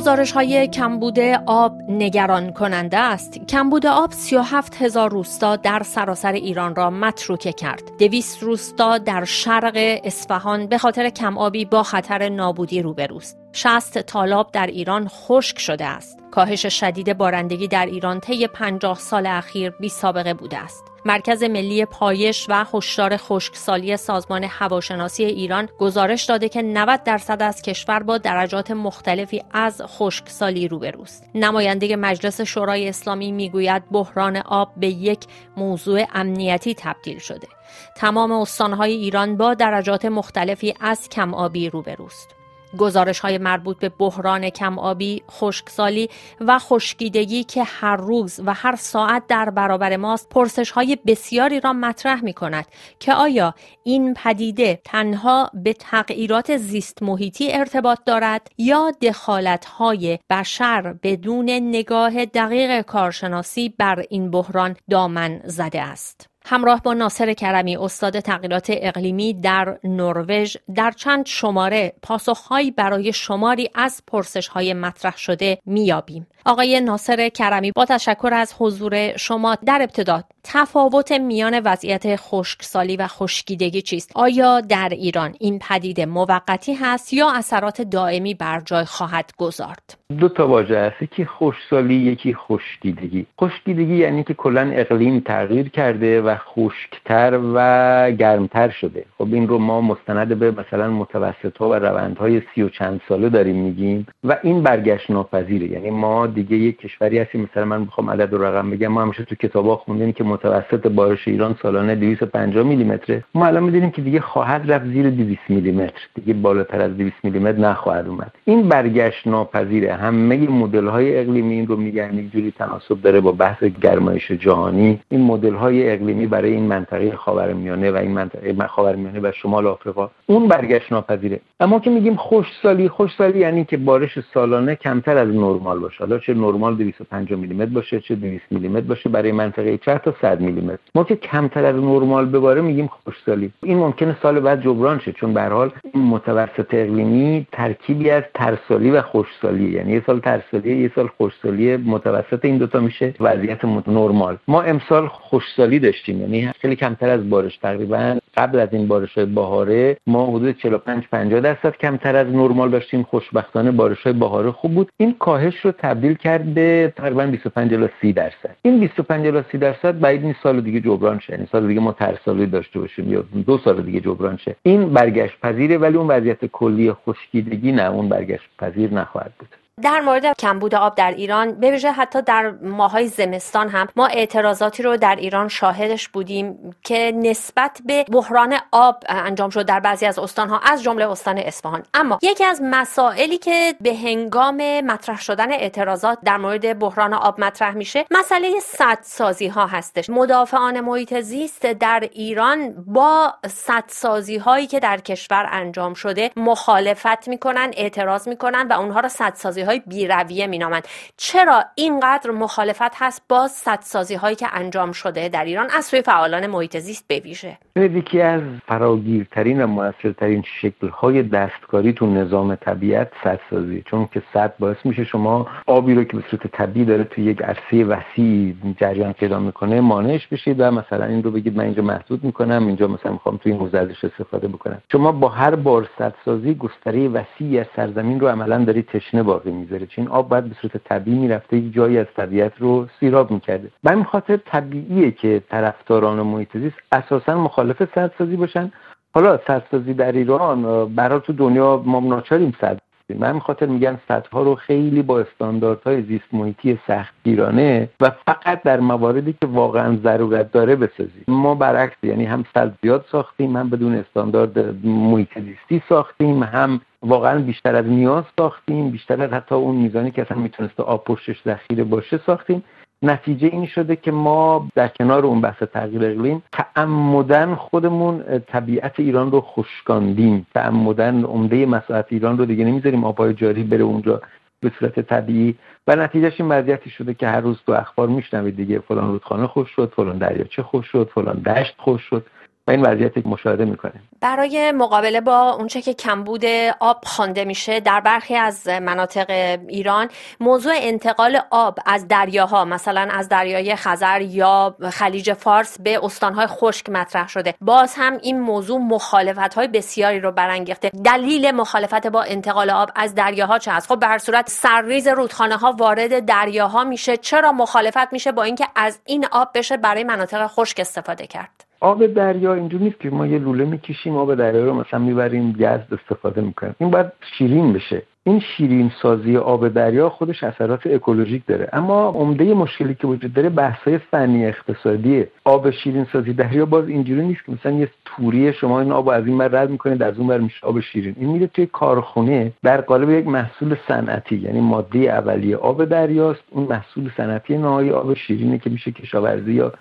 گزارش های کمبود آب نگران کننده است. کمبود آب 37 هزار روستا در سراسر ایران را متروکه کرد. دویست روستا در شرق اصفهان به خاطر کم آبی با خطر نابودی روبروست. شست تالاب در ایران خشک شده است. کاهش شدید بارندگی در ایران طی 50 سال اخیر بی سابقه بوده است. مرکز ملی پایش و هشدار خشکسالی سازمان هواشناسی ایران گزارش داده که 90 درصد از کشور با درجات مختلفی از خشکسالی روبروست. نماینده مجلس شورای اسلامی می‌گوید بحران آب به یک موضوع امنیتی تبدیل شده. تمام استانهای ایران با درجات مختلفی از کم آبی روبروست. گزارش های مربوط به بحران کم آبی، خشکسالی و خشکیدگی که هر روز و هر ساعت در برابر ماست پرسش های بسیاری را مطرح می کند که آیا این پدیده تنها به تغییرات زیست محیطی ارتباط دارد یا دخالت های بشر بدون نگاه دقیق کارشناسی بر این بحران دامن زده است؟ همراه با ناصر کرمی استاد تغییرات اقلیمی در نروژ در چند شماره پاسخهایی برای شماری از پرسشهای مطرح شده میابیم آقای ناصر کرمی با تشکر از حضور شما در ابتدا تفاوت میان وضعیت خشکسالی و خشکیدگی چیست؟ آیا در ایران این پدیده موقتی هست یا اثرات دائمی بر جای خواهد گذارد؟ دو تا واژه هست. یکی خشکسالی یکی خشکیدگی. خشکیدگی یعنی که کلا اقلیم تغییر کرده و خشکتر و گرمتر شده. خب این رو ما مستند به مثلا متوسط ها و روندهای سی و چند ساله داریم میگیم و این برگشت ناپذیره. یعنی ما دیگه یک کشوری هستیم. مثلا من می‌خوام عدد و رقم بگم. ما همیشه تو کتابا خوندیم که متوسط بارش ایران سالانه 250 میلیمتره. ما الان می‌دونیم که دیگه خواهد رفت زیر 200 میلیمتر. دیگه بالاتر از 200 میلیمتر نخواهد اومد. این برگشت ناپذیره. همه مدل های اقلیمی این رو میگن. یک جوری تناسب داره با بحث گرمایش جهانی. این مدل های اقلیمی برای این منطقه خاورمیانه و این منطقه خاورمیانه و شمال آفریقا. اون برگشت ناپذیره. اما که میگیم خوشسالی خوشسالی یعنی که بارش سالانه کمتر از نرمال باشه. حالا چه نرمال 250 میلیمتر باشه چه 200 میلیمتر باشه برای منطقه چه تا 100 میلیمتر. ما که کمتر از نرمال بباره میگیم خوشسالی این ممکنه سال بعد جبران شه چون به حال متوسط اقلیمی ترکیبی از ترسالی و خوشسالی یعنی یه سال ترسالی یه سال خوشسالی متوسط این دوتا میشه وضعیت نرمال. ما امسال خوشسالی داشتیم یعنی خیلی کمتر از بارش. تقریبا قبل از این بارش بهاره ما حدود 45 50 درصد کمتر از نرمال داشتیم. خوشبختانه بارش های بهاره خوب بود. این کاهش رو تبدیل کرده تقریبا 25 الی 30 درصد. این 25 الی 30 درصد بعید نیست سال دیگه جبران شه. یعنی سال دیگه ما ترسالی داشته باشیم یا دو سال دیگه جبران شه. این برگشت پذیره ولی اون وضعیت کلی خشکیدگی نه اون برگشت پذیر نخواهد بود. در مورد کمبود آب در ایران به ویژه حتی در ماهای زمستان هم ما اعتراضاتی رو در ایران شاهدش بودیم که نسبت به بحران آب انجام شد در بعضی از استانها از جمله استان اصفهان. اما یکی از مسائلی که به هنگام مطرح شدن اعتراضات در مورد بحران آب مطرح میشه مسئله سدسازی ها هستش. مدافعان محیط زیست در ایران با سدسازی هایی که در کشور انجام شده مخالفت می‌کنن اعتراض می‌کنن و اونها را سدسازی های بیرویه مینامند. چرا اینقدر مخالفت هست با سدسازی هایی که انجام شده در ایران؟ از سوی فعالان محیط زیست بویژه. یکی از فراگیرترین و موثرترین شکل های دستکاری تو نظام طبیعت سدسازی چون که سد باعث میشه شما آبی رو که به صورت طبیعی داره تو یک عرصه وسیع جریان پیدا می‌کنه مانعش بشید و مثلا این رو بگید من اینجا محدود می‌کنم اینجا مثلا می‌خوام تو این حوزه استفاده بکنم. شما با هر بار سدسازی گستره وسیعی از سرزمین رو عملا دارید تشنه باقی می‌ذاره چون آب باید به صورت طبیعی می‌رفته یک جایی از طبیعت رو سیراب می‌کرده. به این خاطر طبیعیه که طرفداران محیط زیست اساسا مخالف سدسازی باشن. حالا سدسازی در ایران برای تو دنیا ما ناچاریم سد من خاطر میگن سدها رو خیلی با استانداردهای زیست محیطی سختگیرانه و فقط در مواردی که واقعا ضرورت داره بسازیم. ما برعکس یعنی هم سد زیاد ساختیم هم بدون استاندارد محیط زیستی ساختیم هم واقعا بیشتر از نیاز ساختیم بیشتر از حتی اون میزانی که اصلا می‌تونسته آب پشتش ذخیره باشه ساختیم. نتیجه این شده که ما در کنار اون بحث تغییر اقلیم تعمدن خودمون طبیعت ایران رو خشکاندیم. تعمدن عمده مساحت ایران رو دیگه نمی‌ذاریم آبهای جاری بره اونجا به صورت طبیعی. و نتیجهش این وضعیتی شده که هر روز تو اخبار میشنوید دیگه فلان رودخانه خوش شد فلان دریاچه خوش شد فلان دشت خوش شد. این وضعیت مشاهده می‌کنیم. برای مقابله با اونچه که کمبود آب خوانده میشه در برخی از مناطق ایران موضوع انتقال آب از دریاها مثلا از دریای خزر یا خلیج فارس به استانهای خشک مطرح شده. باز هم این موضوع مخالفت های بسیاری رو برانگیخته. دلیل مخالفت با انتقال آب از دریاها چه است؟ خب به هر صورت سرریز رودخانه ها وارد دریاها میشه. چرا مخالفت میشه با اینکه از این آب بشه برای مناطق خشک استفاده کرد؟ آب دریا اینجور نیست که ما یه لوله می‌کشیم آب دریا رو مثلا می‌بریم گز استفاده می‌کنیم. این باید شیرین بشه. این شیرین سازی آب دریا خودش اثرات اکولوژیک داره. اما عمده مشکلی که وجود داره بحثای فنی اقتصادیه آب شیرین سازی دریا باز اینجوری نیست که مثلا یه توری شما این آب از این بر رد می‌کنید از اون بر میشه آب شیرین. این میره توی کارخونه در قالب یک محصول صنعتی یعنی ماده اولیه آب دریاست. اون محصول صنعتی نهایی آب شیرینه که میشه کشاورزی یا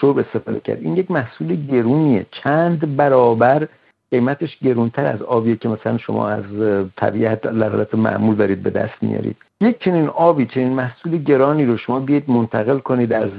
شرب استفاده کرد. این یک محصول گرونیه. چند برابر قیمتش گرونتر از آبیه که مثلا شما از طبیعت در معمول دارید به دست میارید. یک چنین آبی چنین محصول گرانی رو شما بیاید منتقل کنید از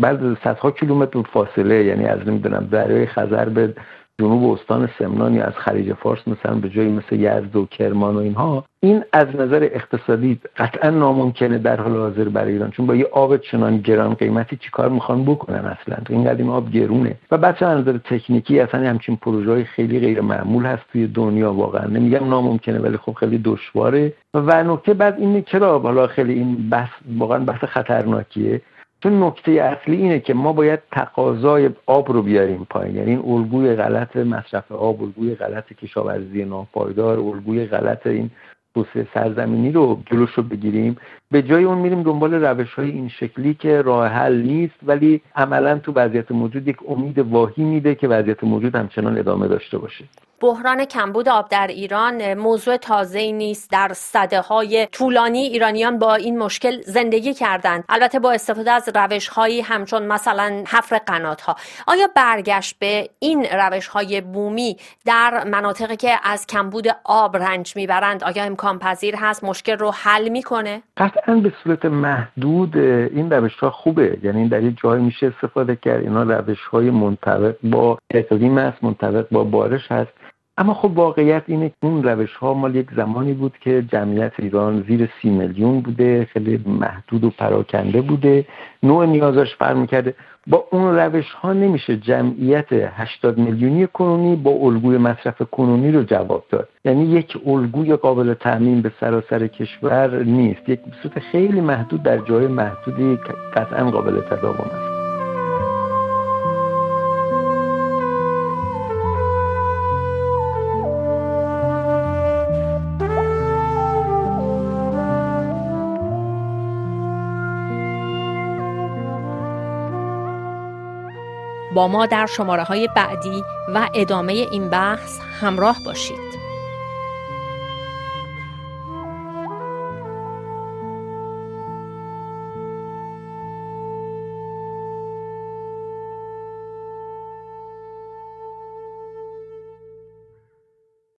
بعد صدها کیلومتر فاصله یعنی از نمی‌دونم دریای خزر به جنوب استان سمنان یا از خلیج فارس مثلا به جایی مثل یزد و کرمان و اینها این از نظر اقتصادی قطعا ناممکنه در حال حاضر برای ایران. چون با یه آب چنان گران قیمتی چیکار می‌خوان بکنن اصلا؟ این قدیم آب گرونه. و بعد از نظر تکنیکی اصلا همچین پروژه های خیلی غیر معمول هست توی دنیا واقعا. نمیگم ناممکنه ولی خب خیلی دشواره. و نکته بعد اینه چرا حالا خیلی این بحث واقعا بحث خطرناکیه؟ چون نکته اصلی اینه که ما باید تقاضای آب رو بیاریم پایین. یعنی این الگوی غلط مصرف آب الگوی غلط کشاورزی ناپایدار الگوی غلط این توسعه سرزمینی رو جلوش رو بگیریم. به جای اون میریم دنبال روش های این شکلی که راه حل نیست ولی عملا تو وضعیت موجود یک امید واهی میده که وضعیت موجود همچنان ادامه داشته باشه. بحران کمبود آب در ایران موضوع تازه نیست. در صده های طولانی ایرانیان با این مشکل زندگی کردند. البته با استفاده از روش هایی همچون مثلا حفر قنات ها آیا برگشت به این روش های بومی در مناطقی که از کمبود آب رنج می‌برند آیا امکان پذیر هست مشکل رو حل می‌کنه؟ قطعا به صورت محدود این روش ها خوبه. یعنی در یک جای میشه استفاده کرد. اینا روش های منطبق با اقلیم است منطبق با بارش هست. اما خب واقعیت اینه که اون روش ها مال یک زمانی بود که جمعیت ایران زیر سی میلیون بوده خیلی محدود و پراکنده بوده. نوع نیازش فرق می‌کرده. با اون روش ها نمیشه جمعیت 80 میلیونی کنونی با الگوی مصرف کنونی رو جواب داد. یعنی یک الگوی قابل تعمین به سراسر کشور نیست. یک صورت خیلی محدود در جای محدودی قطعا قابل تداوم است. با ما در شماره های بعدی و ادامه این بحث همراه باشید.